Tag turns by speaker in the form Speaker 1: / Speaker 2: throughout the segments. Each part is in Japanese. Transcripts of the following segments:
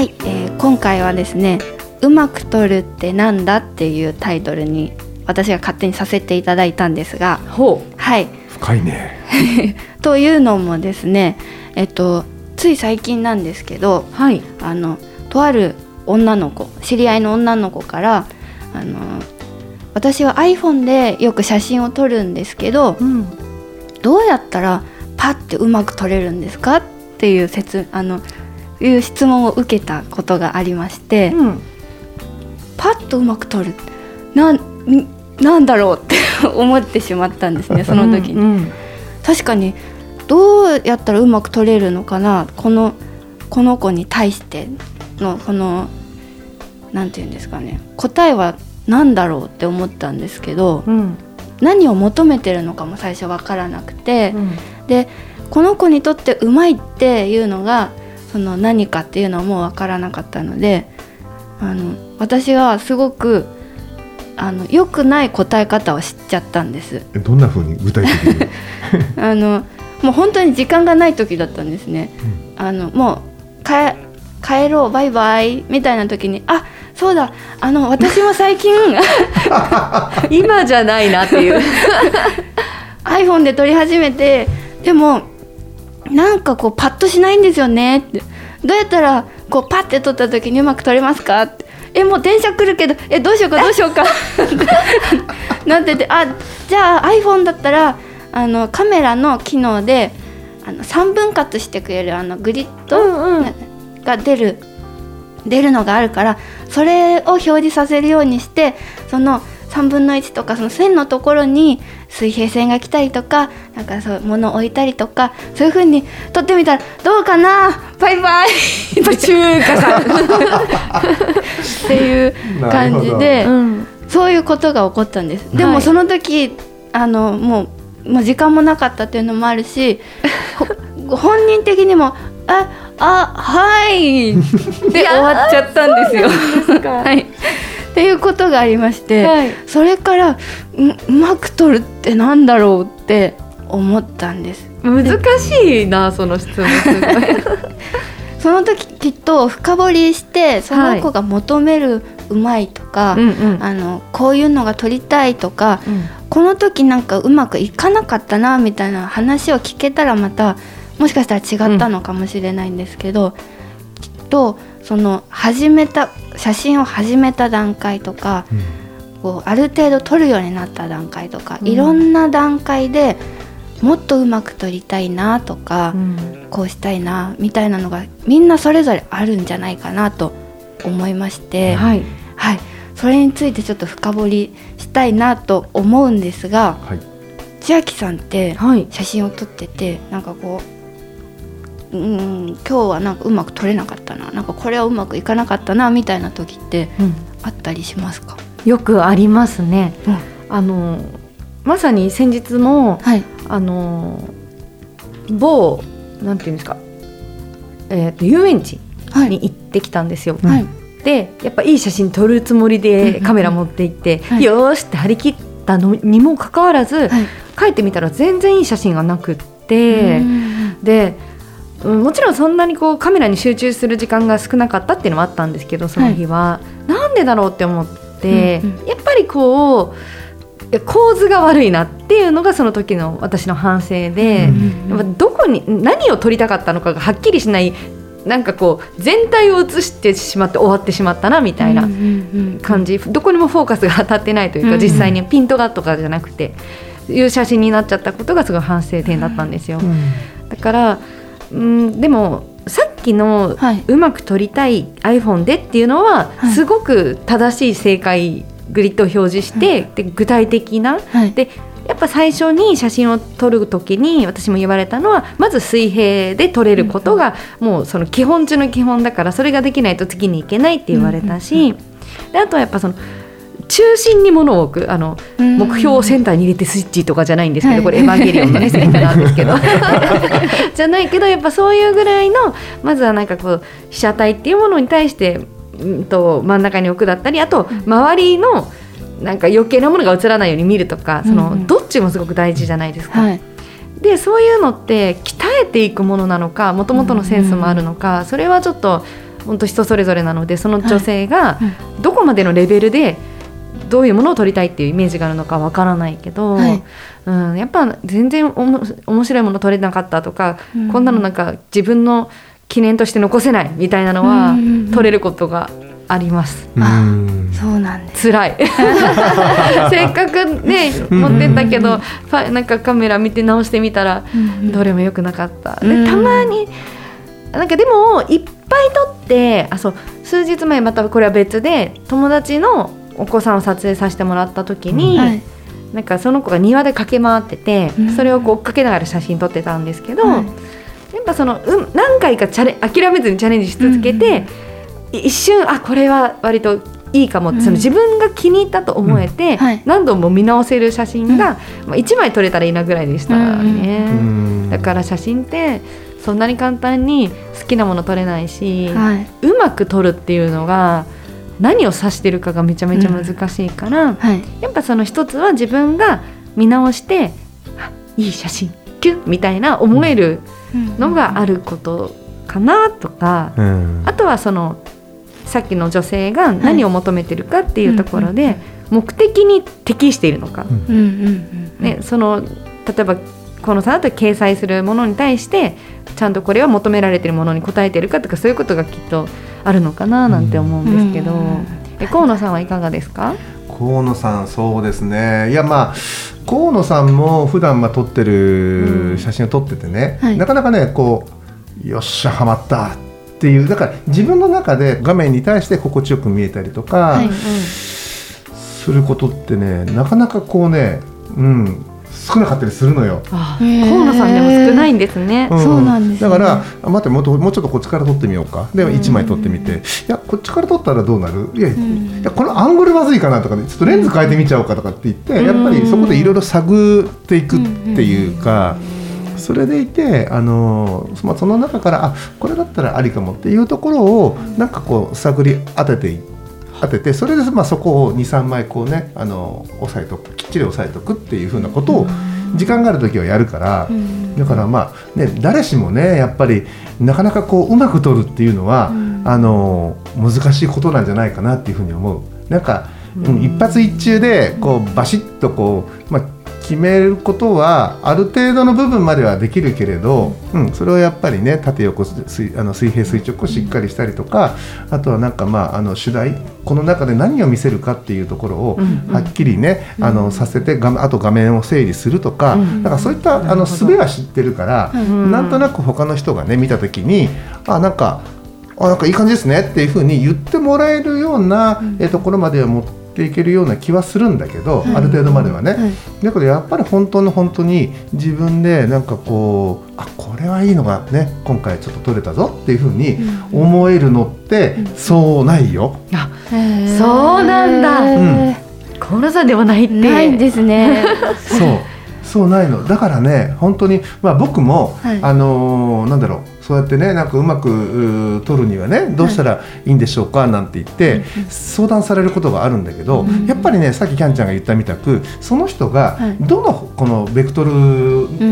Speaker 1: はい、えー今回はですね、うまく撮るってなんだっていうタイトルに私が勝手にさせていただいたんですが、
Speaker 2: ほ
Speaker 1: はい、
Speaker 3: 深いね。
Speaker 1: というのもですね、えっとつい最近なんですけど、
Speaker 2: う。はい。
Speaker 1: あのとある女の子、知り合いの女の子からあの私は iPhone でよく写真を撮るんですけど、
Speaker 2: うん。
Speaker 1: どうやったらパッてうまく撮れるんですかっていう説あのいう質問を受けたことがありまして、
Speaker 2: うん。
Speaker 1: パッとうまく撮るなんんなんだろうって 思ってしまったんですねその時に、
Speaker 2: うん。
Speaker 1: 確かにどうやったらうまく撮れるのかなこのこの子に対してのこのなんて言うんですかね答えは何だろうって思ったんですけど
Speaker 2: うん。
Speaker 1: 何を求めてるのかも最初分からなくて、
Speaker 2: うん。
Speaker 1: でこの子にとってうまいっていうのがその何かっていうのはもう分からなかったのであの私はすごくあの良くない答え方を知っちゃったんです。
Speaker 3: えどんな風に具体的に？
Speaker 1: あのもう本当に時間がない時だったんですね。あのもう帰帰ろうバイバイみたいな時にあそうだあの私も最近
Speaker 2: 今じゃないなっていう。
Speaker 1: iPhone で撮り始めてでもなんかこうパッとしないんですよねって。どうやったらこうパッて撮った時にうまく撮れますかって。えもう電車来るけどえどうしようか どうしようか。なっててあじゃあ iPhone だったらあのカメラの機能であの3分割してくれるあのグリッド、
Speaker 2: うんうん。
Speaker 1: が出る出るのがあるからそれを表示させるようにしてその3分の1とかその線のところに水平線が来たりとかなんかそういう物を置いたりとかそういう風に撮ってみたらどうかなバイバイ 途中華さんっていう感じで
Speaker 2: うん。
Speaker 1: そういうことが起こったんです。で
Speaker 2: はい
Speaker 1: もその時あのもうもう時間もなかったっていうのもあるしほ本人的にも「ああはい」で終わっちゃったんですよ。はい、っていうことがありまして、
Speaker 2: はい
Speaker 1: それからううまく撮るってなんだろうって思ったんです。
Speaker 2: 難しいな、その質問。
Speaker 1: その時きっと深掘りしてその子が求めるうまいとか、
Speaker 2: うんうん。
Speaker 1: あのこういうのが撮りたいとか、
Speaker 2: うん
Speaker 1: この時なんかうまくいかなかったなみたいな話を聞けたらまたもしかしたら違ったのかもしれないんですけど、きっとその始めた写真を始めた段階とかこうある程度撮るようになった段階とか、
Speaker 2: うん
Speaker 1: いろんな段階でもっとうまく撮りたいなとか、
Speaker 2: うん
Speaker 1: こうしたいなみたいなのがみんなそれぞれあるんじゃないかなと思いまして。
Speaker 2: はい。
Speaker 1: はい、それについてちょっと深掘りしたいなと思うんですが
Speaker 3: はい。
Speaker 1: 千秋さんって
Speaker 2: はい。
Speaker 1: 写真を撮っててなんかこううん今日はなんかうまく撮れなかったな。なんかこれはうまくいかなかったなみたいな時って
Speaker 2: うん。
Speaker 1: あったりしますか、
Speaker 2: よくありますね。
Speaker 1: うん。
Speaker 2: あのまさに先日も
Speaker 1: はい。
Speaker 2: あの某なんていうんですか、えー、と遊園地
Speaker 1: はい。
Speaker 2: に行ってきたんですよ。
Speaker 1: はい。
Speaker 2: でやっぱいい写真撮るつもり
Speaker 1: うんうんうん。
Speaker 2: でカメラ持って行って、
Speaker 1: はい。
Speaker 2: よーしって張り切ったのにもかかわらず、
Speaker 1: はい。
Speaker 2: 帰ってみたら全然いい写真がなくって、
Speaker 1: うん
Speaker 2: でうんもちろんそんなにこうカメラに集中する時間が少なかったっていうのもあったんですけどその日は、なんでだろうって思って、
Speaker 1: うんうん。
Speaker 2: やっぱりこう構図が悪いなっていうのがその時の私の反省で、
Speaker 1: うん
Speaker 2: やっぱどこに何を撮りたかったのかがはっきりしないなんかこう全体を映してしまって終わってしまったなみたいな
Speaker 1: うんうんうん
Speaker 2: 感じ、どこにもフォーカスが当たってないというか、
Speaker 1: うん
Speaker 2: 実際にピントがとかじゃなくていう写真になっちゃったことがすごい反省点だったんですよ。だからうんでもさっきの
Speaker 1: はい。う
Speaker 2: まく撮りたい iPhone でっていうのは、
Speaker 1: はい。
Speaker 2: すごく正しい正解グリッドを表示して、で具体的な
Speaker 1: はい。
Speaker 2: でやっぱ最初に写真を撮る時に私も言われたのはまず水平で撮れることがもうその基本中の基本だからそれができないと次に行けないって言われたし、であとはやっぱその中心に物を置くあの
Speaker 1: うん。
Speaker 2: 目標をセンターに入れてスイッチとかじゃないんですけど、
Speaker 1: はい。
Speaker 2: これエヴァンゲリオンのねセリフなんですけど。じゃないけどやっぱそういうぐらいのまずはなんかこう被写体っていうものに対して、うん、と真ん中に置くだったりあと周りのなんか余計なものが映らないように見るとかその、どっちもすごく大事じゃないですか。
Speaker 1: はい。
Speaker 2: でそういうのって鍛えていくものなのかもともとのセンスもあるのか、それはちょっと本当人それぞれなのでその女性が
Speaker 1: うん。
Speaker 2: どこまでのレベルでどういうものを撮りたいっていうイメージがあるのかわからないけど、
Speaker 1: はい。
Speaker 2: うん、やっぱ全然おも面白いもの撮れなかったとか、
Speaker 1: うん。
Speaker 2: こんなのなんか自分の記念として残せないみたいなのは撮れることがあります。
Speaker 1: あ
Speaker 3: うん。
Speaker 1: そうなんです。
Speaker 2: 辛い。せっかくね持ってったけど、ファなんかカメラ見て直してみたら、どれも良くなかった。
Speaker 1: うん。
Speaker 2: でたまになんかでもいっぱい撮ってあそう数日前またこれは別で友達のお子さんを撮影させてもらった時に、
Speaker 1: はい。
Speaker 2: なんかその子が庭で駆け回ってて、
Speaker 1: うん。
Speaker 2: それをこう追っかけながら写真撮ってたんですけど、
Speaker 1: はい。
Speaker 2: やっぱその、うん、何回かチャレ諦めずにチャレンジし続けて、い一瞬あこれは割といいかもって、
Speaker 1: うん。
Speaker 2: その自分が気に入ったと思えて、何度も見直せる写真が、まあ、1枚撮れたらいいなぐらいでしたね、
Speaker 3: うん。
Speaker 2: だから写真ってそんなに簡単に好きなもの撮れないし、
Speaker 1: はい。う
Speaker 2: まく撮るっていうのが何を指してるかがめちゃめちゃ難しいから、
Speaker 1: はい。
Speaker 2: やっぱその一つは自分が見直してあいい写真キュッみたいな思えるのがあることかなとか、
Speaker 3: うん。
Speaker 2: あとはそのさっきの女性が何を求めてるかっていうところで、目的に適しているのか、
Speaker 1: うん。うんうん
Speaker 2: ね、その例えば河野さんだと掲載するものに対してちゃんとこれは求められてるものに応えてるかとかそういうことがきっとあるのかななんて思うんですけど、
Speaker 1: うん。
Speaker 2: え河野さんはいかがですか？
Speaker 3: 河野さんそうですね。いやまあ河野さんも普段まあ撮って
Speaker 2: うん。
Speaker 3: る写真を撮っててね、
Speaker 1: はい。
Speaker 3: なかなかねこうよっしゃハマったっていうだから自分の中で画面に対して心地よく見えたりとか、
Speaker 1: はい。
Speaker 3: することってねなかなかこうねうん少なかったりするのよ。
Speaker 2: 河野さんでも少ないんですね。
Speaker 1: そうなんですね。
Speaker 3: だからあ待ってもっともうちょっとこっちから撮ってみようか。で
Speaker 2: うん。
Speaker 3: 1枚撮ってみて。いやこっちから撮ったらどうなる？いや,、
Speaker 1: ん。
Speaker 3: いやこのアングルまずいかなとかねちょっとレンズ変えてみちゃおうかとかって言って、
Speaker 2: うん。
Speaker 3: やっぱりそこでいろいろ探っていくっていうか。それでいて、あのまあ、その中からあこれだったらありかもっていうところをなんかこう探り当ててい当ててそれでまあそこを23枚こうねあの押さえとくきっちり押さえとくっていうふうなことを時間がある時はやるから、
Speaker 1: うん。
Speaker 3: だからまあね誰しもねやっぱりなかなかこううまく撮るっていうのは、
Speaker 1: うん。
Speaker 3: あの難しいことなんじゃないかなっていうふうに思う。なんか、うん一発一中でこうバシッとこう、まあ、決めることはある程度の部分まではできるけれど、うん、それをやっぱりね縦横水あの水平垂直をしっかりしたりとかあとはなんかまああの主題この中で何を見せるかっていうところを
Speaker 2: うん
Speaker 3: はっきりね、あのさせてあと画面を整理するとか、
Speaker 2: うん。
Speaker 3: なんかそういったあの術は知ってるから、
Speaker 2: ん
Speaker 3: なんとなく他の人がね見た時にあなんかあなんかいい感じですねっていうふうに言ってもらえるような、えところまでは持っていけるような気はするんだけど、ある程度まではね。
Speaker 1: はい。
Speaker 3: だけどやっぱり本当の本当に自分でなんかこうあこれはいいのがね今回ちょっと撮れたぞっていうふうに思えるのってそうないよ。
Speaker 2: あそうなんだ。
Speaker 1: へ
Speaker 2: 河野さんではないって。
Speaker 1: ーないんですね。
Speaker 3: そう。そうないの。だからね本当にまあ僕も、
Speaker 1: はい。
Speaker 3: あのーなんだろうそうやってねなんかうまくうー撮るにはねどうしたらいいんでしょうかなんて言って相談されることがあるんだけど、
Speaker 1: うん
Speaker 3: やっぱりねさっきキャンちゃんが言ったみたくその人が
Speaker 1: はい。
Speaker 3: どのこのベクトルに,、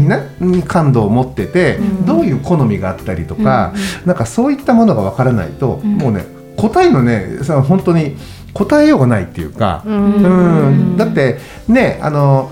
Speaker 3: にねに感度を持ってて、
Speaker 2: うん
Speaker 3: どういう好みがあったりとか、なんかそういったものがわからないと、
Speaker 1: ん。
Speaker 3: もうね答えのねさ本当に答えようがないっていうか。
Speaker 2: うん。
Speaker 3: うん、だってねあの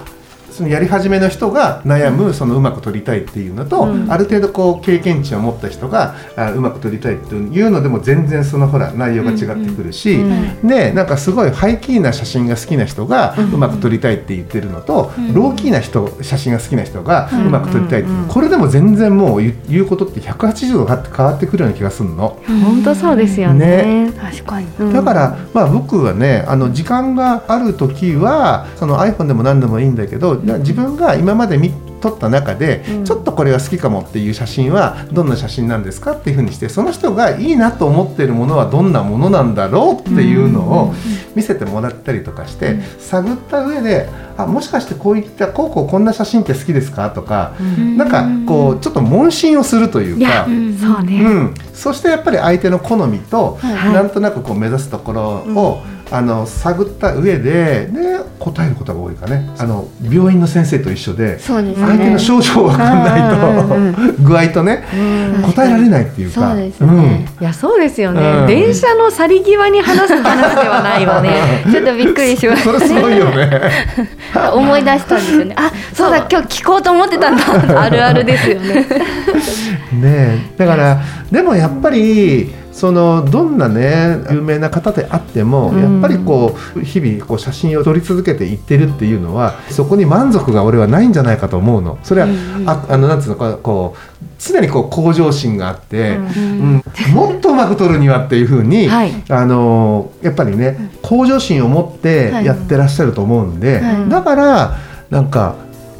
Speaker 3: そのやり始めの人が悩むそのうまく撮りたいっていうのと、
Speaker 2: うん。
Speaker 3: ある程度こう経験値を持った人があうまく撮りたいっていうのでも全然そのほら内容が違ってくるし、
Speaker 2: うん
Speaker 3: でなんかすごいハイキーな写真が好きな人がうまく撮りたいって言ってるのと、
Speaker 1: うん
Speaker 3: ローキーな人写真が好きな人がうまく撮りたいっていう、
Speaker 2: うん
Speaker 3: これでも全然もう言うことって180度変わってくるような気がするの。
Speaker 2: 本当そうですよね。
Speaker 1: 確かに。
Speaker 2: うん。
Speaker 3: だから、まあ、僕はねあの時間がある時はその iPhone でも何でもいいんだけどな自分が今まで見撮った中で、
Speaker 2: うん。
Speaker 3: ちょっとこれが好きかもっていう写真はどんな写真なんですかっていうふうにしてその人がいいなと思ってるものはどんなものなんだろうっていうのを見せてもらったりとかして、探った上であもしかしてこういったこうこうこんな写真って好きですかとか、
Speaker 2: うん。
Speaker 3: なんかこうちょっと問診をするというか。
Speaker 1: ん
Speaker 2: そうね、
Speaker 3: うん、そしてやっぱり相手の好みと、
Speaker 2: はい。
Speaker 3: なんとなくこう目指すところを、あの探った上でで答えることが多いかね。あの病院の先生と一緒で
Speaker 1: そうです
Speaker 3: 相手の
Speaker 1: ね
Speaker 3: 症状わかんない
Speaker 2: うんうん
Speaker 3: と具合とね
Speaker 2: うん。
Speaker 3: 答えられないっていうか。
Speaker 1: そうですね。
Speaker 2: いやそうですよね、
Speaker 3: うん。
Speaker 2: 電車の去り際に話す話ではないわね。
Speaker 1: ちょっとびっくりしまし
Speaker 3: それすごいよね。
Speaker 1: た 思い出したんですよね。あ そうだ今日聞こうと思ってたんだ。
Speaker 2: あるあるですよね。
Speaker 3: ねえ。だからでもやっぱりそのどんなね有名な方であっても、
Speaker 2: うん。
Speaker 3: やっぱりこう日々こう写真を撮り続けていってるっていうのはそこに満足が俺はないんじゃないかと思うの。それは、
Speaker 1: うん
Speaker 3: ああのなんつうのかこう常にこう向上心があって、
Speaker 2: うん
Speaker 3: うん。もっとうまく撮るにはっていうふうに、
Speaker 2: はい。
Speaker 3: あのやっぱりね向上心を持ってやってらっしゃると思うんで、
Speaker 1: はい。
Speaker 3: だからなんか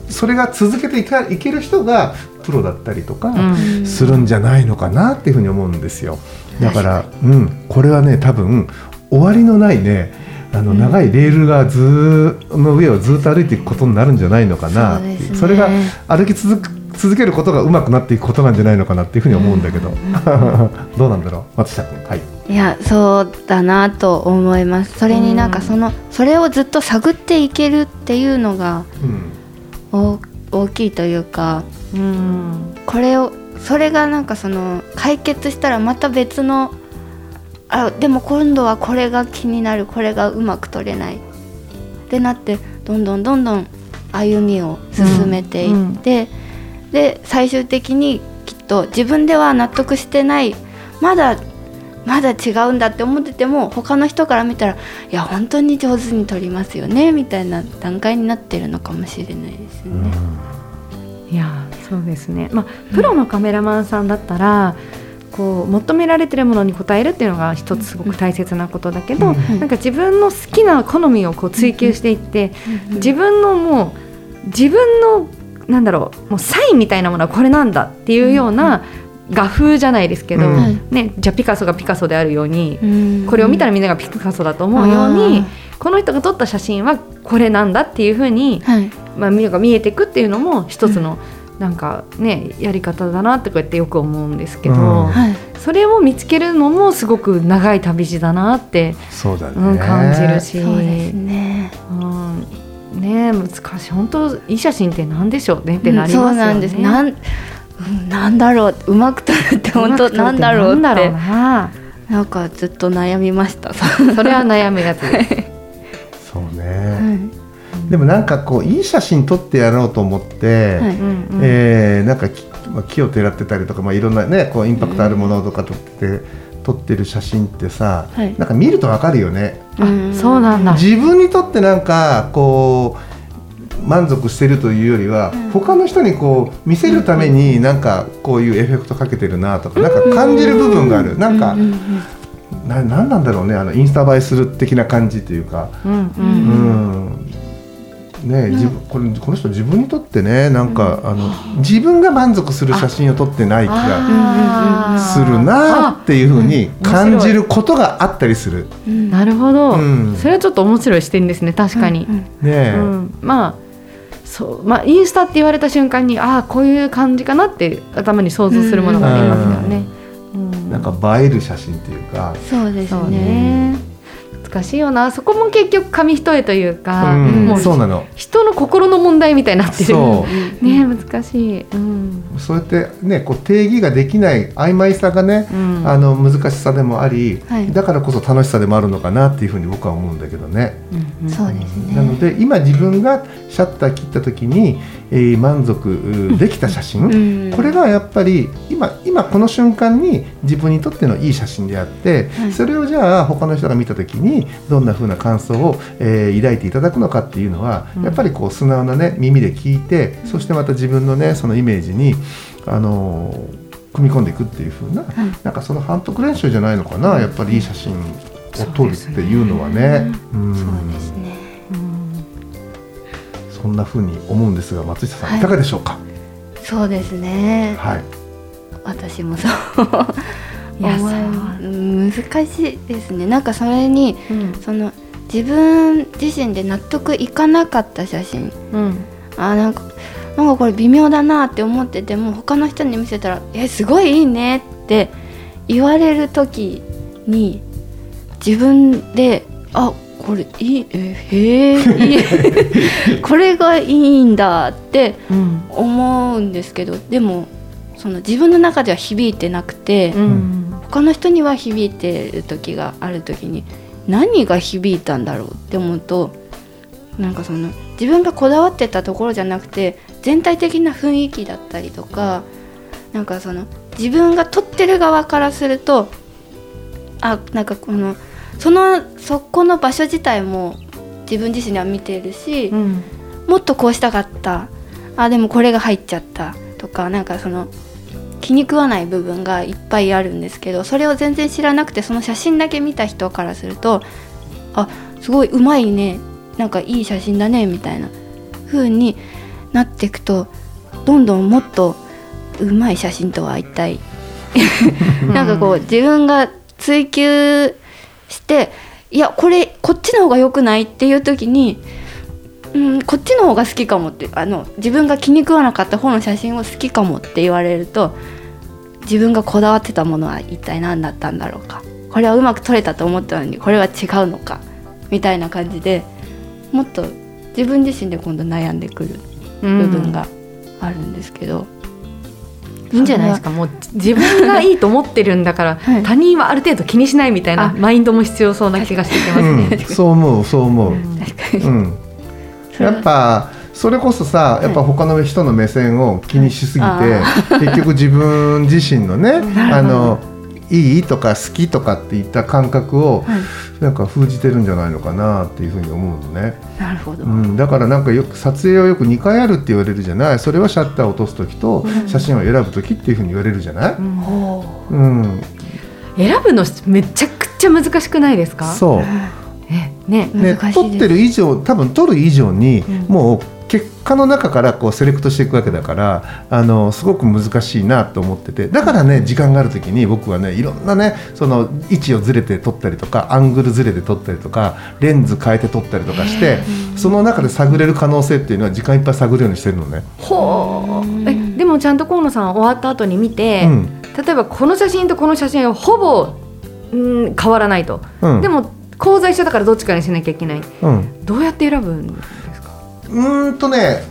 Speaker 3: それが続けていかいける人がプロだったりとか。
Speaker 2: うん。
Speaker 3: するんじゃないのかなっていうふうに思うんですよ。だから、うん、これはね多分終わりのないねあの長いレールがずーの上をずっと歩いていくことになるんじゃないのかな。
Speaker 1: そうですね。
Speaker 3: それが歩き続く続けることが上手くなっていくことなんじゃないのかなっていうふうに思うんだけど、どうなんだろう？松下君はい。
Speaker 1: いやそうだなと思います。それになんかそのそれをずっと探っていけるっていうのが
Speaker 3: うん。
Speaker 1: 大大きいというか。
Speaker 2: うん。
Speaker 1: これをそれがなんかその解決したらまた別のあでも今度はこれが気になるこれがうまく取れないってなってどんどんどんどん歩みを進めていって、で最終的にきっと自分では納得してないまだまだ違うんだって思ってても他の人から見たらいや本当に上手に撮りますよねみたいな段階になってるのかもしれないですよね。
Speaker 2: いやそうですね。まあプロのカメラマンさんだったら、こう求められてるものに応えるっていうのが一つすごく大切なことだけど、
Speaker 3: うん
Speaker 2: なんか自分の好きな好みをこう追求していって、自分のもう自分のなんだろうもうサインみたいなものはこれなんだっていうような画風じゃないですけど、
Speaker 3: うん。
Speaker 2: ね、じゃあピカソがピカソであるように、
Speaker 1: うん。
Speaker 2: これを見たらみんながピカソだと思うように、この人が撮った写真はこれなんだっていうふうに、
Speaker 1: はい
Speaker 2: まあ、見が見えていくっていうのも一つの、なんかねやり方だなってこうやってよく思うんですけど、
Speaker 3: うん。
Speaker 1: はい。
Speaker 2: それを見つけるのもすごく長い旅路だなって、
Speaker 3: そうだね、
Speaker 2: うん、感じるし、
Speaker 1: そうですね。
Speaker 2: うん、ね難しい。本当いい写真って何でしょうねってなりますよね。
Speaker 1: そうなんです。なんうんなんだろう。うまく撮るって本当なんだろうっ
Speaker 2: なんだろう
Speaker 1: て
Speaker 2: な。
Speaker 1: なんかずっと悩みました。
Speaker 2: それは悩むやつです。
Speaker 3: そうね、でもなんかこういい写真撮ってやろうと思って、
Speaker 1: はい。
Speaker 2: うんうん。
Speaker 3: えーなんかき、まあ、木をてらってたりとか、まあ、いろんなねこうインパクトあるものとか撮って、撮ってる写真ってさ、
Speaker 1: はい。
Speaker 3: なんか見るとわかるよね。
Speaker 2: あそうなんだ。
Speaker 3: 自分にとってなんかこう満足してるというよりは、他の人にこう見せるためになんかこういうエフェクトかけてるなとか、なんか感じる部分がある、なんか、ななんなんだろうねあのインスタ映えする的な感じというか。
Speaker 2: うんう
Speaker 3: うん。んね自分これこの人自分にとってねなんか、あの自分が満足する写真を撮ってない気がするなっていうふうに
Speaker 2: あ
Speaker 3: 感じることがあったりする。
Speaker 2: なるほど、
Speaker 3: うん。
Speaker 2: それはちょっと面白い視点ですね確かに、
Speaker 3: ねえ。
Speaker 2: うん、まあそうまあインスタって言われた瞬間にああこういう感じかなって頭に想像するものがありますよね、うん。
Speaker 3: なんか映える写真っていうか、
Speaker 1: そうですね。
Speaker 2: ね難しいよな。そこも結局紙一重というか、
Speaker 3: うん。
Speaker 2: もう
Speaker 3: そうなの。
Speaker 2: 人の心の問題みたいになってる。
Speaker 3: そ
Speaker 2: ね難しい、うん。
Speaker 3: そうやってねこう定義ができない曖昧さがね、
Speaker 2: うん。
Speaker 3: あの難しさでもあり、
Speaker 1: はい。
Speaker 3: だからこそ楽しさでもあるのかなっていうふうに僕は思うんだけどね。
Speaker 2: うん。
Speaker 1: そうですね。
Speaker 3: なので今自分がシャッター切った時に、えー満足うできた写真、
Speaker 1: うん。
Speaker 3: これがやっぱり今今この瞬間に自分にとってのいい写真であって、
Speaker 1: はい。
Speaker 3: それをじゃあ他の人が見た時にどんな風な感想を、えー抱いていただくのかっていうのは、
Speaker 2: うん。
Speaker 3: やっぱりこう素直なね耳で聞いて、そしてまた自分のねそのイメージにあのー組み込んでいくっていう風な、なんかその反復練習じゃないのかな、やっぱりいい写真を撮るっていうのはね。うん。
Speaker 1: そうですね。
Speaker 2: うん。
Speaker 3: そんな風に思うんですが松下さん、
Speaker 1: はい。
Speaker 3: い、かがでしょうか？
Speaker 1: そうですね。
Speaker 3: はい。
Speaker 1: 私もそう
Speaker 2: いや
Speaker 1: 難しいですね。なんかそれに
Speaker 2: うん。
Speaker 1: その自分自身で納得いかなかった写真。
Speaker 2: うん。
Speaker 1: あなんかなんかこれ微妙だなって思ってても他の人に見せたら「えすごいいいね」って言われる時に自分で「あこれいいえへえ これがいいんだ」って
Speaker 2: うん。
Speaker 1: 思うんですけど。でもその自分の中では響いてなくて、
Speaker 2: うん
Speaker 1: 他の人には響いてる時がある時に何が響いたんだろうって思うとなんかその自分がこだわってたところじゃなくて全体的な雰囲気だったりとかなんかその自分が撮ってる側からするとあなんかこのそのそこの場所自体も自分自身では見てるし、
Speaker 2: うん。
Speaker 1: もっとこうしたかった。あでもこれが入っちゃった。とかなんかその気に食わない部分がいっぱいあるんですけどそれを全然知らなくてその写真だけ見た人からするとあすごいうまいねなんかいい写真だねみたいな風になっていくとどんどんもっとうまい写真とは一体 なんかこう自分が追求していやこれこっちの方が良くないっていう時にうん、こっちの方が好きかもってあの自分が気に食わなかった方の写真を好きかもって言われると自分がこだわってたものは一体何だったんだろうか。これはうまく撮れたと思ったのにこれは違うのかみたいな感じでもっと自分自身で今度悩んでくる部分があるんですけど、
Speaker 2: いいんじゃないですか？もう自分がいいと思ってるんだから、
Speaker 1: はい。
Speaker 2: 他人はある程度気にしないみたいな
Speaker 1: あ
Speaker 2: マインドも必要そうな気がしてきます
Speaker 3: うん。
Speaker 2: ね。、
Speaker 3: そう思うそう思う。
Speaker 2: うん。
Speaker 3: うん。やっぱそれこそさやっぱ他の人の目線を気にしすぎて、
Speaker 1: あ
Speaker 3: 結局自分自身のね あのいいとか好きとかっていった感覚を
Speaker 1: はい。
Speaker 3: なんか封じてるんじゃないのかなっていうふうに思うのね、
Speaker 1: なるほど、
Speaker 3: うん、だからなんかよく撮影はよく2回あるって言われるじゃない？それはシャッターを落とす時と写真を選ぶ時っていうふうに言われるじゃない、
Speaker 2: うん。
Speaker 1: ほ
Speaker 3: うん、
Speaker 2: 選ぶのめちゃくちゃ難しくないですか？
Speaker 3: そう。
Speaker 2: えね
Speaker 3: ね、
Speaker 1: 難しいです。
Speaker 3: 撮ってる以上多分撮る以上に、
Speaker 2: うん。
Speaker 3: もう結果の中からこうセレクトしていくわけだからあのすごく難しいなと思っててだからね時間がある時に僕はねいろんなねその位置をずれて撮ったりとかアングルずれて撮ったりとかレンズ変えて撮ったりとかしてその中で探れる可能性っていうのは時間いっぱい探るようにしてるのね。
Speaker 2: ほう。えでもちゃんと河野さん終わった後に見て、
Speaker 3: うん。
Speaker 2: 例えばこの写真とこの写真はほぼ、うん、変わらないと、
Speaker 3: うん。
Speaker 2: でも講座一緒だからどっちかにしなきゃいけない。
Speaker 3: うん。
Speaker 2: どうやって選ぶんですか？
Speaker 3: うーんとね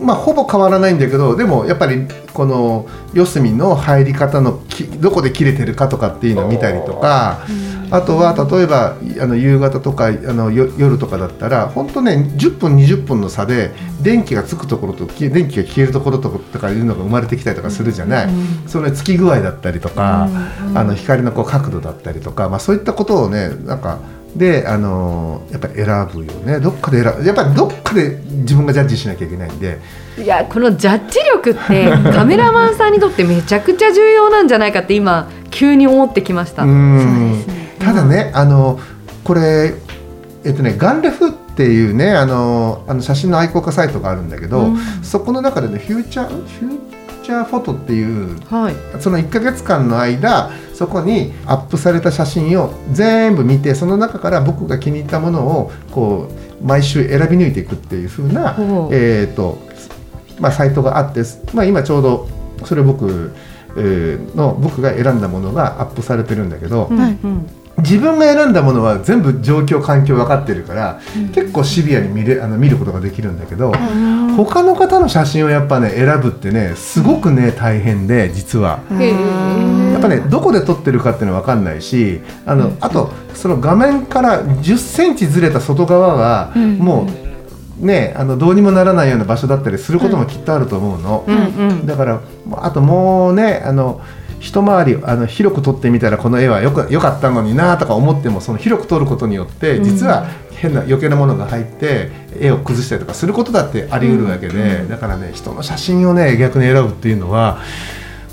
Speaker 3: まあほぼ変わらないんだけどでもやっぱりこの四隅の入り方のきどこで切れてるかとかっていうのを見たりとかあとは例えばあの夕方とかあのよ夜とかだったら本当ね10分20分の差で電気がつくところとき電気が消えるところととかいうのが生まれてきたりとかするじゃない、それつき具合だったりとか、あの光のこう角度だったりとか、まあ、そういったことをねなんかであのやっぱり選ぶよね。どっかで選ぶやっぱりどっかで自分がジャッジしなきゃいけないんで。
Speaker 2: いやこのジャッジ力ってカメラマンさんにとってめちゃくちゃ重要なんじゃないかって今急に思ってきました。
Speaker 3: ただねあのこれえっとねガンレフっていうねあのあの写真の愛好家サイトがあるんだけど、
Speaker 2: うん。
Speaker 3: そこの中でねフューチャーフューチャーフォトっていう
Speaker 2: はい。
Speaker 3: その1ヶ月間の間そこにアップされた写真を全部見てその中から僕が気に入ったものをこう毎週選び抜いていくっていう風な、
Speaker 2: ほう。
Speaker 3: えーとまあ、サイトがあって、まあ、今ちょうどそれ僕、えーの僕が選んだものがアップされてるんだけど、
Speaker 2: うん。
Speaker 1: はい。
Speaker 2: うん
Speaker 3: 自分が選んだものは全部状況環境分かってるから、結構シビアに見れあの見ることができるんだけど、他の方の写真をやっぱね選ぶってねすごくね大変で実は。やっぱねどこで撮ってるかっていうのは分かんないしあの、あとその画面から1 0ンチずれた外側は、
Speaker 1: うん。
Speaker 3: もうねあのどうにもならないような場所だったりすることもきっとあると思うの。
Speaker 2: うん。うん。
Speaker 3: だからあともうねあの一回りあの広く撮ってみたらこの絵はよくよかったのになとか思ってもその広く撮ることによって実は変な余計なものが入って絵を崩したりとかすることだってあり得るわけで、だからね人の写真をね逆に選ぶっていうのは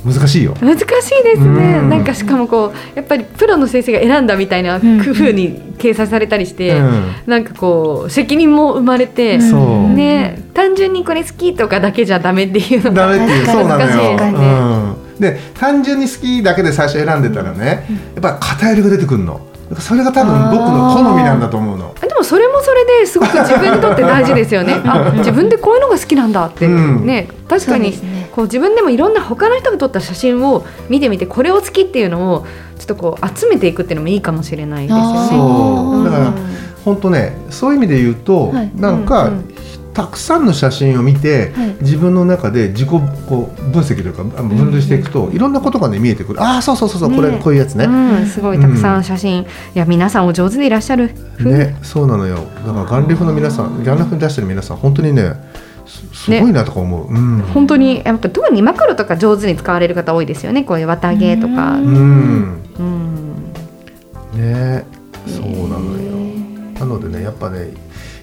Speaker 3: 難しいよ。
Speaker 2: 難しいですね、
Speaker 3: うん。
Speaker 2: なんかしかもこうやっぱりプロの先生が選んだみたいな
Speaker 1: うん。
Speaker 2: 工夫に掲載されたりして、
Speaker 3: うん。
Speaker 2: なんかこう責任も生まれて、
Speaker 3: そう。
Speaker 2: ね単純にこれ好きとかだけじゃダメっていうのが
Speaker 3: ダメっていうそうなのよ。うん、で単純に好きだけで最初選んでたらね、やっぱ偏りが出てくるの。それが多分僕の好みなんだと思うの。
Speaker 2: それもそれですごく自分にとって大事ですよね。あ自分でこういうのが好きなんだって、
Speaker 3: うん。
Speaker 2: ね確かにこう自分でもいろんな他の人が撮った写真を見てみてこれを好きっていうのをちょっとこう集めていくっていうのもいいかもしれないですよね。
Speaker 3: そう。だから本当ねそういう意味で言うと、
Speaker 1: はい。
Speaker 3: なんか、
Speaker 2: うんうん
Speaker 3: たくさんの写真を見て、
Speaker 1: はい。
Speaker 3: 自分の中で自己こう分析というか分類していくと、いろんなことがね見えてくる。ああそうそうそうそう、これ
Speaker 2: ね
Speaker 3: こういうやつね。
Speaker 2: うん、すごいたくさん写真、いや皆さんお上手でいらっしゃる。
Speaker 3: ね、そうなのよ。だから眼力の皆さん眼力に出してる皆さん本当にねすすごいなとか思う、うん。
Speaker 2: 本当にやっぱ特にマクロとか上手に使われる方多いですよね。こういう綿毛とか。
Speaker 1: う
Speaker 3: うん。
Speaker 2: うん。
Speaker 3: ねそうなのよ。なのでねやっぱね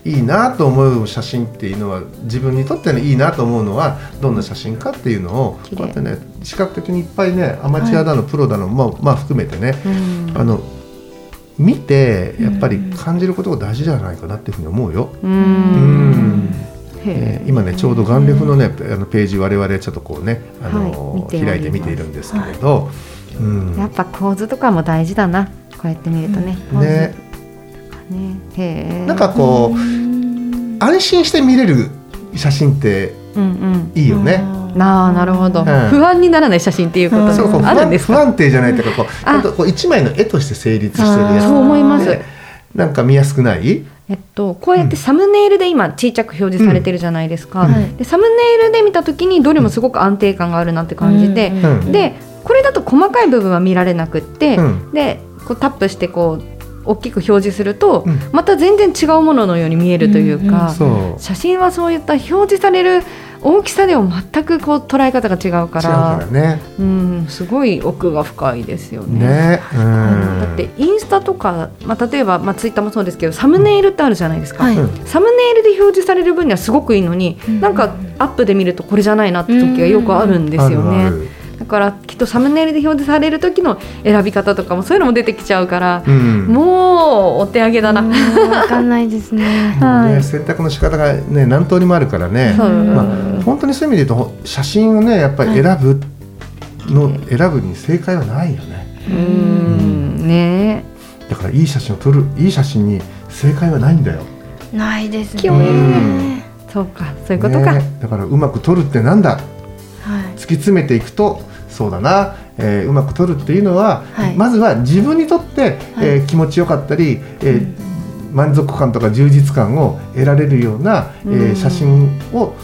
Speaker 3: いいなと思う写真っていうのは自分にとってのいいなと思うのはどんな写真かっていうのをこうやってね視覚的にいっぱいねアマチュアだの、プロだの、まあ、まあ含めてね
Speaker 2: うん。
Speaker 3: あの見てやっぱり感じることが大事じゃないかなっていうふうに思うよ。
Speaker 2: う
Speaker 3: うん。
Speaker 2: ん。
Speaker 3: え。ー今ねちょうど眼力のねあのページ我々ちょっとこうねあの、
Speaker 2: はい。
Speaker 3: 開いて見ているんですけれど、うん。
Speaker 2: やっぱ構図とかも大事だな。こうやって見るとね。
Speaker 3: ね
Speaker 2: ね。へえ。
Speaker 3: なんかこう安心して見れる写真って
Speaker 2: うん
Speaker 3: いいよね。
Speaker 2: うあなるほど、
Speaker 3: ん。
Speaker 2: 不安にならない写真っていうことで
Speaker 3: そうそう。不安
Speaker 2: あるんですか？
Speaker 3: 不安定じゃないというかこう
Speaker 2: あ。
Speaker 3: ちとこう一枚の絵として成立してるやつ。
Speaker 2: そう思います。
Speaker 3: ねなんか見やすくない？
Speaker 2: えっと、こうやってサムネイルで今小さく表示されてるじゃないですか、
Speaker 3: うん。
Speaker 1: はい。
Speaker 2: でサムネイルで見た時にどれもすごく安定感があるなって感じて、
Speaker 1: うん。
Speaker 3: うん。
Speaker 2: でこれだと細かい部分は見られなくって、
Speaker 3: うん。
Speaker 2: でこうタップしてこう大きく表示すると、
Speaker 3: うん。
Speaker 2: また全然違うもののように見えるというか、
Speaker 3: そう。
Speaker 2: 写真はそういった表示される大きさでは全くこう捉え方が違うか
Speaker 3: 違うかららね。
Speaker 2: うん、すごい奥が深いですよね。
Speaker 3: ね。うん。
Speaker 2: だってインスタとか、まあ、例えば、まあ、ツイッターもそうですけどサムネイルってあるじゃないですか、
Speaker 1: はい。
Speaker 3: うん
Speaker 2: サムネイルで表示される分にはすごくいいのに、
Speaker 1: うん。
Speaker 2: なんかアップで見るとこれじゃないなって時がよくあるんですよね、
Speaker 3: あるある
Speaker 2: だからきっとサムネイルで表示される時の選び方とかもそういうのも出てきちゃうから、
Speaker 3: うん。
Speaker 2: もうお手上げだな、
Speaker 1: わかんないですね。
Speaker 2: はい。
Speaker 3: ね選択の仕方がね何通りもあるからね。まあ本当にそういう意味で言うと写真をねやっぱり選ぶの選ぶに正解はないよね。
Speaker 2: うん。ね。
Speaker 3: だからいい写真を撮るいい写真に正解はないんだよ。
Speaker 1: ないですね。
Speaker 2: キョ
Speaker 3: ン
Speaker 2: そうかそういうことか、
Speaker 3: ね。だからうまく撮るってなんだ？
Speaker 1: はい。
Speaker 3: 突き詰めていくとそうだな、えーうまく撮るっていうのは、
Speaker 1: はい。
Speaker 3: まずは自分にとって、えー気持ちよかったり、えー満足感とか充実感を得られるような、えー
Speaker 2: うん。
Speaker 3: 写真を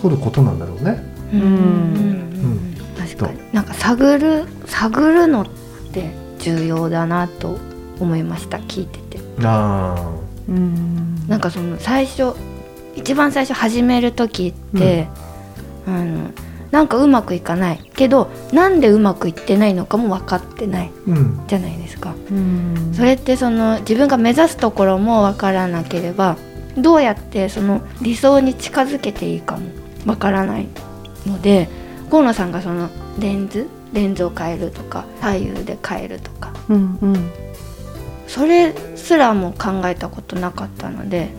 Speaker 3: 撮ることなんだろうね。
Speaker 1: うん。
Speaker 3: ん。
Speaker 1: 確かに。なんか探る探るのって重要だなと思いました聞いてて。
Speaker 3: あ
Speaker 2: うん。
Speaker 1: なんかその最初一番最初始める時って、あのなんかうまくいかないけどなんでうまくいってないのかも分かってないじゃないですか。
Speaker 2: うん。
Speaker 1: それってその自分が目指すところも分からなければどうやってその理想に近づけていいかも分からないので河野さんがそのレンズレンズを変えるとか左右で変えるとか
Speaker 2: うんうん。
Speaker 1: それすらも考えたことなかったので、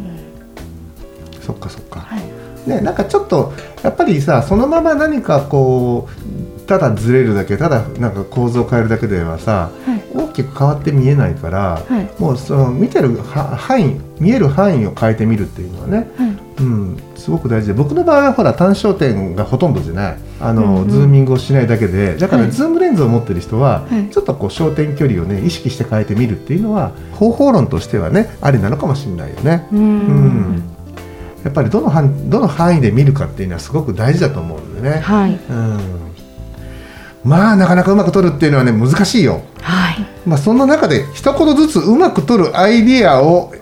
Speaker 3: そっかそっか。
Speaker 1: はい
Speaker 3: ねなんかちょっとやっぱりさそのまま何かこうただずれるだけただなんか構造を変えるだけではさ、
Speaker 1: はい。
Speaker 3: 大きく変わって見えないから、
Speaker 1: はい。
Speaker 3: もうその見てるは範囲見える範囲を変えてみるっていうのはね、
Speaker 1: はい。
Speaker 3: うん、すごく大事で僕の場合はほら単焦点がほとんどじゃない。あの、
Speaker 2: うんうん。
Speaker 3: ズーミングをしないだけでだから、
Speaker 1: はい。
Speaker 3: ズームレンズを持ってる人は、
Speaker 1: はい。
Speaker 3: ちょっとこう焦点距離をね意識して変えてみるっていうのは方法論としてはねありなのかもしれないよね。
Speaker 2: うん。
Speaker 3: うんやっぱりどの範どの範囲で見るかっていうのはすごく大事だと思うんでね。
Speaker 2: はい
Speaker 3: うんまあなかなかうまく撮るっていうのはね難しいよ。
Speaker 2: はい
Speaker 3: まあ、そんな中で一言ずつうまく取るアイディアを、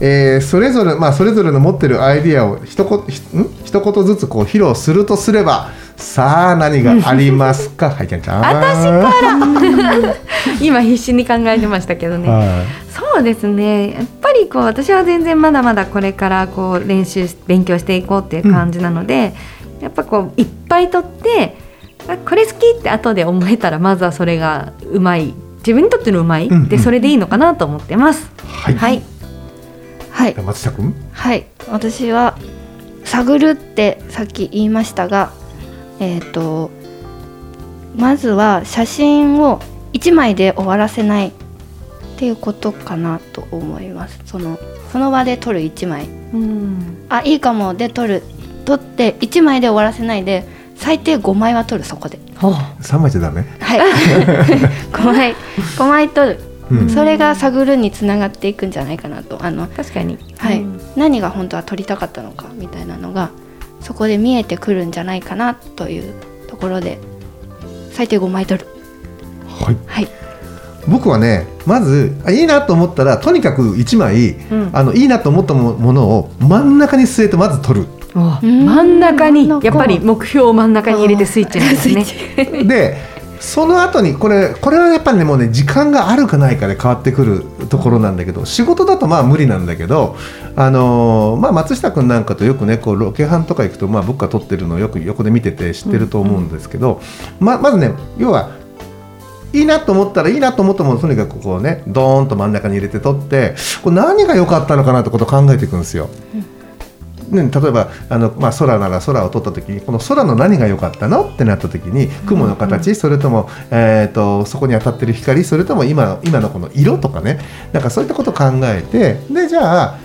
Speaker 3: えーそれぞれ、まあ、それぞれの持ってるアイディアを一言ひん？一言ずつこう披露するとすればさあ何がありますか？はいきゃんちゃん。
Speaker 2: 私から。今必死に考えてましたけどね、
Speaker 3: は
Speaker 2: そうですね。やっぱりこう私は全然まだまだこれからこう練習し勉強していこうっていう感じなので、やっぱこういっぱい取ってあこれ好きって後で思えたらまずはそれがうまい。自分にとってのうまい、
Speaker 3: うんうん。
Speaker 2: でそれでいいのかなと思ってます。
Speaker 3: はい。
Speaker 2: はい、
Speaker 1: はい。
Speaker 3: 松下君。
Speaker 1: はい。私は探るってさっき言いましたがえっ、とまずは写真を1枚で終わらせないっていうことかなと思います。そのその場で撮る1枚。
Speaker 2: うん。
Speaker 1: あいいかもで撮る。撮って1枚で終わらせないで最低5枚は撮るそこで。
Speaker 2: ほう
Speaker 3: 三枚じゃダメ、
Speaker 1: はい。5枚。5枚撮る。
Speaker 3: うん。
Speaker 1: それが探るにつながっていくんじゃないかなと。あの
Speaker 2: 確かに、
Speaker 1: はい、
Speaker 2: うん。
Speaker 1: 何が本当は撮りたかったのかみたいなのがそこで見えてくるんじゃないかなというところで最低5枚撮る。
Speaker 3: はい、
Speaker 1: はい。
Speaker 3: 僕はねまずあいいなと思ったらとにかく1枚、
Speaker 2: うん。
Speaker 3: あのいいなと思ったもものを真ん中に据えてまず撮る。
Speaker 2: お
Speaker 1: うん
Speaker 2: 真ん中に。
Speaker 1: 真ん中。
Speaker 2: やっぱり目標を真ん中に入れてスイッチなんですね。
Speaker 3: でその後にこれこれはやっぱねもうね時間があるかないかで変わってくるところなんだけど仕事だとまあ無理なんだけどあのーまあ松下君なんかとよくねこうロケハンとか行くとまあ僕が撮ってるのをよく横で見てて知ってると思うんですけど、ままずね要はいいなと思ったらいいなと思ったものとにかくこうねドーンと真ん中に入れて撮ってこれ何が良かったのかなってことを考えていくんですよ。ね、例えばあの、まあ、空なら空を撮った時にこの空の何が良かったの？ってなった時に雲の形、それとも、えー、とそこに当たってる光？それとも今今のこの色とかね。なんかそういったことを考えてでじゃあ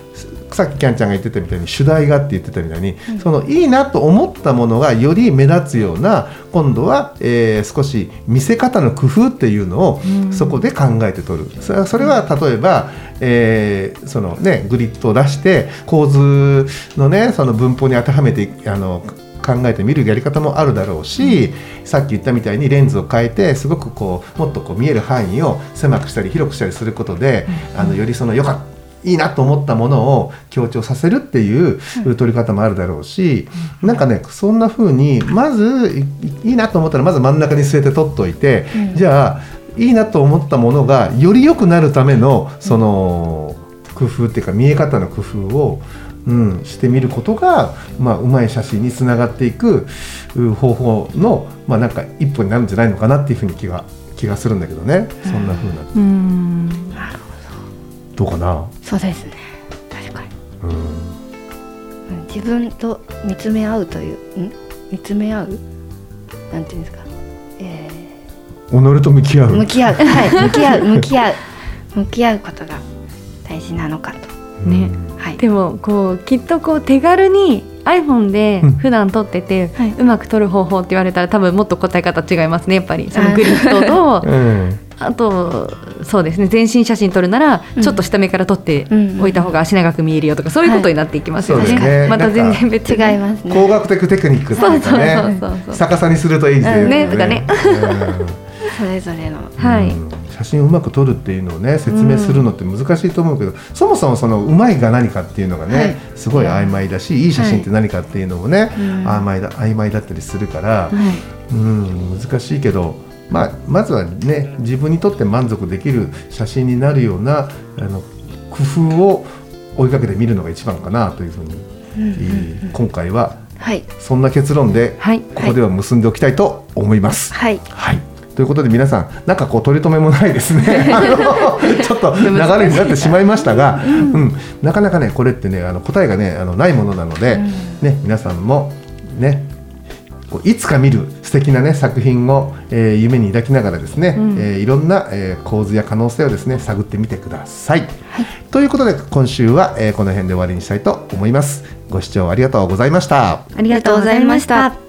Speaker 3: さっきキャンちゃんが言ってたみたいに主題がって言ってたみたいに、そのいいなと思ったものがより目立つような今度は、えー少し見せ方の工夫っていうのを、そこで考えて撮る。それはそれは例えば、えーそのね、グリッドを出して構図のねその文法に当てはめてあの考えてみるやり方もあるだろうし、さっき言ったみたいにレンズを変えてすごくこうもっとこう見える範囲を狭くしたり広くしたりすることで、あのよりそのよかったいいなと思ったものを強調させるっていう撮り方もあるだろうし、なんかねそんな風にまずいいいなと思ったらまず真ん中に据えて撮っといて、じゃあいいなと思ったものがより良くなるためのその工夫っていうか見え方の工夫を、うん、してみることが、まあ、うまい写真につながっていくう方法の、まあ、なんか一歩になるんじゃないのかなっていうふうに気が気がするんだけどね。そんな風な、
Speaker 2: うん
Speaker 3: どうかな、
Speaker 1: そうですね。確かに、
Speaker 3: うん、
Speaker 1: うん自分と見つめ合うというん？見つめ合う？なんていうんですか、え
Speaker 3: 己と向き合う。
Speaker 1: ー向き合う。はい向き合う 向き合う。向き合うことが大事なのかと。
Speaker 2: ね。
Speaker 1: はい。
Speaker 2: でもこうきっとこう手軽に iPhone で
Speaker 3: うん。
Speaker 2: 普段撮ってて、
Speaker 1: はい。う
Speaker 2: まく撮る方法って言われたら多分もっと答え方違いますねやっぱり。そのグリッドと
Speaker 3: うん
Speaker 2: あとそうですね。全身写真撮るなら
Speaker 1: うん。
Speaker 2: ちょっと下目から撮って
Speaker 1: うん
Speaker 2: おいた方が足長く見えるよとかそういうことになっていきますよね,、
Speaker 3: はい。ね。
Speaker 2: また全然別
Speaker 1: 違いますね。
Speaker 3: 工学的テクニックっていうかね
Speaker 2: そうそうそうそう。
Speaker 3: 逆さにするといいですよ
Speaker 2: うん。ねとかね。
Speaker 1: それぞれの。
Speaker 2: はい、
Speaker 3: うん写真をうまく撮るっていうのをね説明するのって難しいと思うけど、そもそもそのうまいが何かっていうのがね、
Speaker 1: はい。
Speaker 3: すごい曖昧だしいい写真って何かっていうのもね、
Speaker 1: うん。
Speaker 3: 曖昧だ曖昧だったりするから、
Speaker 1: はい。
Speaker 3: うん、難しいけど、まあ、まずはね自分にとって満足できる写真になるようなあの工夫を追いかけてみるのが一番かなというふうに、えー今回は
Speaker 1: はい。
Speaker 3: そんな結論で
Speaker 2: はい。
Speaker 3: ここでは結んでおきたいと思います。
Speaker 1: はい。
Speaker 3: はい。ということで皆さんなんかこう取り留めもないですね。ちょっと流れになってしまいましたが、うん。なかなかねこれってねあの答えがねあのないものなので、ね、皆さんもねこういつか見る素敵なね作品を、えー夢に抱きながらですね、
Speaker 2: うん
Speaker 3: えーいろんな、えー構図や可能性をですね探ってみてください。ということで今週は、えーこの辺で終わりにしたいと思います。ご視聴ありがとうございました。
Speaker 2: ありがとうございました